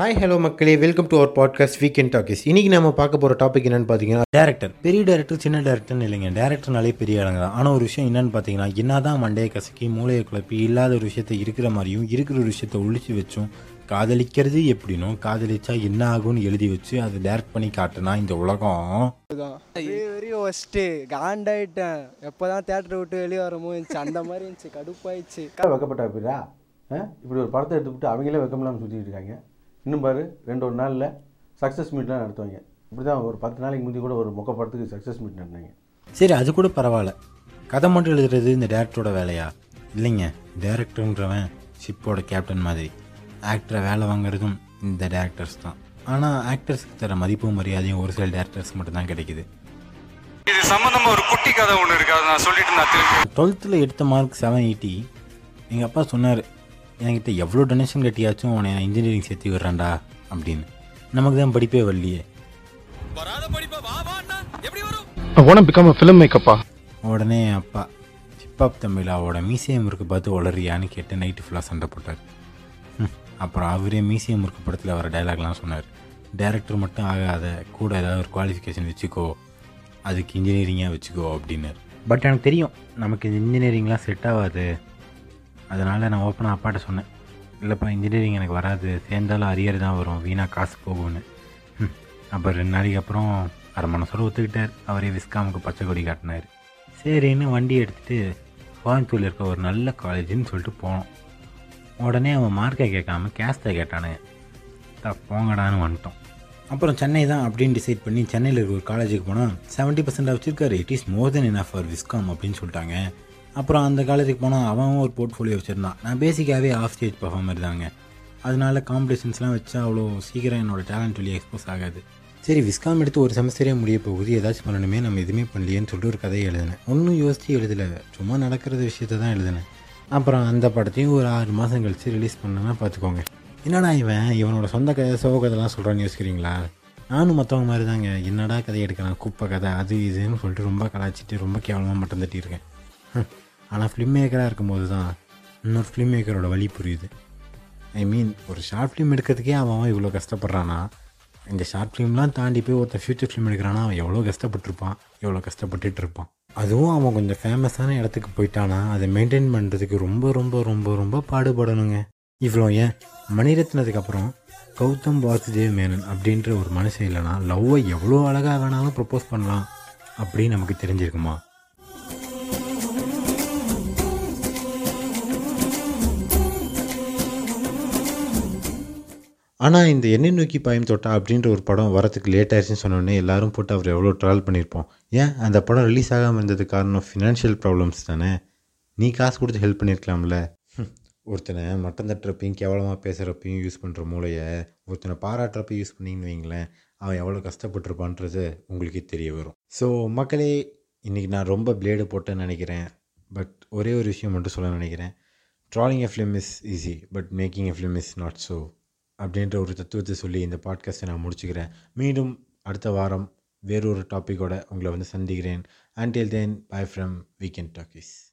Hi hello மக்களே. Welcome to our podcast weekend talkies இன்னைக்கு நம்ம பார்க்க போகிற டாபிக் என்னன்னு பார்த்தீங்கன்னா டேரக்டர் பெரிய டேரக்டர் சின்ன டேரக்டர்னு இல்லைங்க. டேரக்டர்னாலே பெரிய ஆளுங்க தான். ஆனால் ஒரு விஷயம் என்னன்னு பார்த்தீங்கன்னா என்னதான் மண்டையை கசக்கி மூளையை குழப்பி இல்லாத ஒரு விஷயத்த இருக்கிற மாதிரியும் இருக்கிற ஒரு விஷயத்த ஒழிச்சு வச்சும் காதலிக்கிறது எப்படினோ காதலிச்சா என்ன ஆகும்னு எழுதி வச்சு அதை டேரக்ட் பண்ணி காட்டுனா இந்த உலகம். வெரி ஒஸ்ட்டு காண்டாயிட்டேன். எப்போ தான் தேட்டரை விட்டு வெளியே வரமோ இருந்துச்சு அந்த மாதிரி இருந்துச்சு கடுப்பாயிடுச்சு. வெக்கப்பட்ட அப்படியா இப்படி ஒரு படத்தை எடுத்துக்கிட்டு அவங்களே வெக்கமில்லாமல் சுற்றிட்டு இருக்காங்க. இன்னும் பாரு ரெண்டு ஒரு நாளில் சக்ஸஸ் மீட்லாம் நடத்துவாங்க. இப்படி தான் ஒரு பத்து நாளைக்கு முந்தி கூட ஒரு மொக்க படத்துக்கு சக்ஸஸ் மீட் நடந்தாங்க. சரி அது கூட பரவாயில்ல. கதை மட்டும் எழுதுறது இந்த டேரக்டரோட வேலையா? இல்லைங்க டேரக்டருன்றவன் ஷிப்போட கேப்டன் மாதிரி. ஆக்டரை வேலை வாங்குறதும் இந்த டேரக்டர்ஸ் தான். ஆனால் ஆக்டர்ஸ்க்கு தர மதிப்பும் மரியாதையும் ஒரு சில டேரக்டர்ஸ் மட்டும்தான் கிடைக்குது. இது சம்பந்தமா ஒரு குட்டி கதை ஒன்று இருக்கு அதை நான் சொல்லிட்டு நான் டுவெல்த்தில் எடுத்த மார்க் செவன் எயிட்டி எங்கள் அப்பா சொன்னார் என்கிட்ட எவ்வளோ டொனேஷன் கட்டியாச்சும் உன்னை நான் இன்ஜினியரிங் சேர்த்து விட்றேன்டா அப்படின்னு. நமக்கு தான் படிப்பே வரலையே. உடனே என் அப்பா சிப்பாப் தமிழாவோட மியூசியம் இருக்கு பார்த்து வளரியான்னு கேட்டு நைட்டு ஃபுல்லாக சண்டை போட்டார். அப்புறம் அவரே மியூசியம் இருக்கு படத்தில் வர டைலாக்லாம் சொன்னார். டைரக்டர் மட்டும் ஆகாத கூட ஏதாவது ஒரு குவாலிஃபிகேஷன் வச்சுக்கோ. அதுக்கு இன்ஜினியரிங்காக வச்சுக்கோ அப்படின்னார். பட் எனக்கு தெரியும் நமக்கு இந்த இன்ஜினியரிங்லாம் செட் ஆகாது. அதனால் நான் ஓப்பனாக அப்பாட்ட சொன்னேன். இல்லைப்பா இன்ஜினியரிங் எனக்கு வராது. சேர்ந்தாலும் அரியர் தான் வரும். வீணாக காசு போகும்னு. அப்புறம் ரெண்டு நாளைக்கு அப்புறம் அரை மனசோட ஒத்துக்கிட்டார். அவரே விஸ்காமுக்கு பச்சை கொடி காட்டினார். சரின்னு வண்டி எடுத்துகிட்டு கோயம்புத்தூரில் இருக்க ஒரு நல்ல காலேஜுன்னு சொல்லிட்டு போனோம். உடனே அவன் மார்க்கை கேட்காம கேஸ்தை கேட்டானுங்க. தா போங்கடான்னு வந்துட்டோம். அப்புறம் சென்னை தான் அப்படின்னு டிசைட் பண்ணி சென்னையில் இருக்க ஒரு காலேஜுக்கு போனால் செவன்ட்டி பர்சன்ட் வச்சுருக்காரு. It is more then enough for Viscom அப்படின்னு சொல்லிட்டாங்க. அப்புறம் அந்த காலேஜுக்கு போனால் அவன் ஒரு போர்ட்ஃபோலியோ வச்சுருந்தான். நான் பேசிக்காகவே ஆஃப் ஸ்டேஜ் பர்ஃபார்மர் தாங்க அதனால காம்படிஷன்ஸ்லாம் வச்சா அவ்வளோ சீக்கிரம் என்னோட டேலண்ட் வெளியே எக்ஸ்போஸ் ஆகாது. சரி விஸ்காம் எடுத்து ஒரு செமஸ்டரே முடிய போகுது. ஏதாச்சும் பண்ணணுமே நம்ம எதுவுமே பண்ணலையேன்னு சொல்லிட்டு ஒரு கதையை எழுதினேன். ஒன்றும் யோசித்து எழுதலை. சும்மா நடக்கிறது விஷயத்தை தான் எழுதினேன். அப்புறம் அந்த படத்தையும் ஒரு ஆறு மாதம் கழித்து ரிலீஸ் பண்ணேன்னா பார்த்துக்கோங்க. என்னடா இவன்? இவனோட சொந்த கதை சோக கதைலாம் சொல்கிறான்னு யோசிக்கிறீங்களா? நானும் மற்றவங்க மாதிரி தாங்க என்னடா கதை எடுக்கிறான்? குப்பை கதை அது இதுன்னு சொல்லிட்டு ரொம்ப கலாச்சிட்டு ரொம்ப கேவலமாக மட்டும் தட்டியிருக்கேன் ஆனால் ஃபிலிம் மேக்கராக இருக்கும்போது தான் இன்னொரு ஃபிலிம் மேக்கரோட வழி புரியுது. ஐ மீன் ஒரு ஷார்ட் ஃபிலிம் எடுக்கிறதுக்கே அவன் அவன் இவ்வளோ கஷ்டப்படுறானா? இந்த ஷார்ட் ஃபிலிம்லாம் தாண்டி போய் ஒருத்தன் ஃபியூச்சர் ஃபிலிம் எடுக்கிறானா? அவன் எவ்வளோ கஷ்டப்பட்டிருப்பான்? எவ்வளோ கஷ்டப்பட்டுட்டு இருப்பான். அதுவும் அவன் கொஞ்சம் ஃபேமஸான இடத்துக்கு போயிட்டானா? அதை மெயின்டைன் பண்ணுறதுக்கு ரொம்ப ரொம்ப ரொம்ப ரொம்ப பாடுபடணுங்க. இவ்வளோ ஏன்? மணிரத்னத்துக்கு அப்புறம் கௌதம் வாசுதேவ் மேனன் அப்படின்ற ஒரு மனுஷன் இல்லைனா லவ்வை எவ்வளோ அழகாக வேணாலும் ப்ரப்போஸ் பண்ணலாம் அப்படின்னு நமக்கு தெரிஞ்சிருக்குமா? ஆனால் இந்த எண்ணெய் நோக்கி பாயும் தோட்டா அப்படின்ற ஒரு படம் வரத்துக்கு லேட் ஆயிடுச்சுன்னு சொன்னோடனே எல்லாரும் போட்டு அவர் எவ்வளோ ட்ராவல் பண்ணியிருப்போம். ஏன்? அந்த படம் ரிலீஸ் ஆகாமல் இருந்தது காரணம் ஃபினான்ஷியல் ப்ராப்ளம்ஸ் தானே? நீ காசு கொடுத்து ஹெல்ப் பண்ணியிருக்கலாம்ல. ஒருத்தனை மட்டம் தட்டுறப்பையும் கேவலமாக பேசுகிறப்பையும் யூஸ் பண்ணுற மூளையை ஒருத்தனை பாராட்டுறப்பையும் யூஸ் பண்ணிங்கன்னு வைங்களேன் அவன் எவ்வளோ கஷ்டப்பட்டிருப்பான்றது உங்களுக்கே தெரிய வரும். ஸோ மக்களே இன்றைக்கி நான் ரொம்ப பிளேடு போட்டேன்னு நினைக்கிறேன். பட் ஒரே ஒரு விஷயம் மட்டும் சொல்ல நினைக்கிறேன். Trolling a film is easy but making a film is not so அப்படின்ற ஒரு தத்துவத்தை சொல்லி இந்த பாட்காஸ்ட்டை நான் முடிச்சுக்கிறேன். மீண்டும் அடுத்த வாரம் வேறொரு டாப்பிக்கோட உங்களை வந்து சந்திக்கிறேன். Until then bye from weekend talkies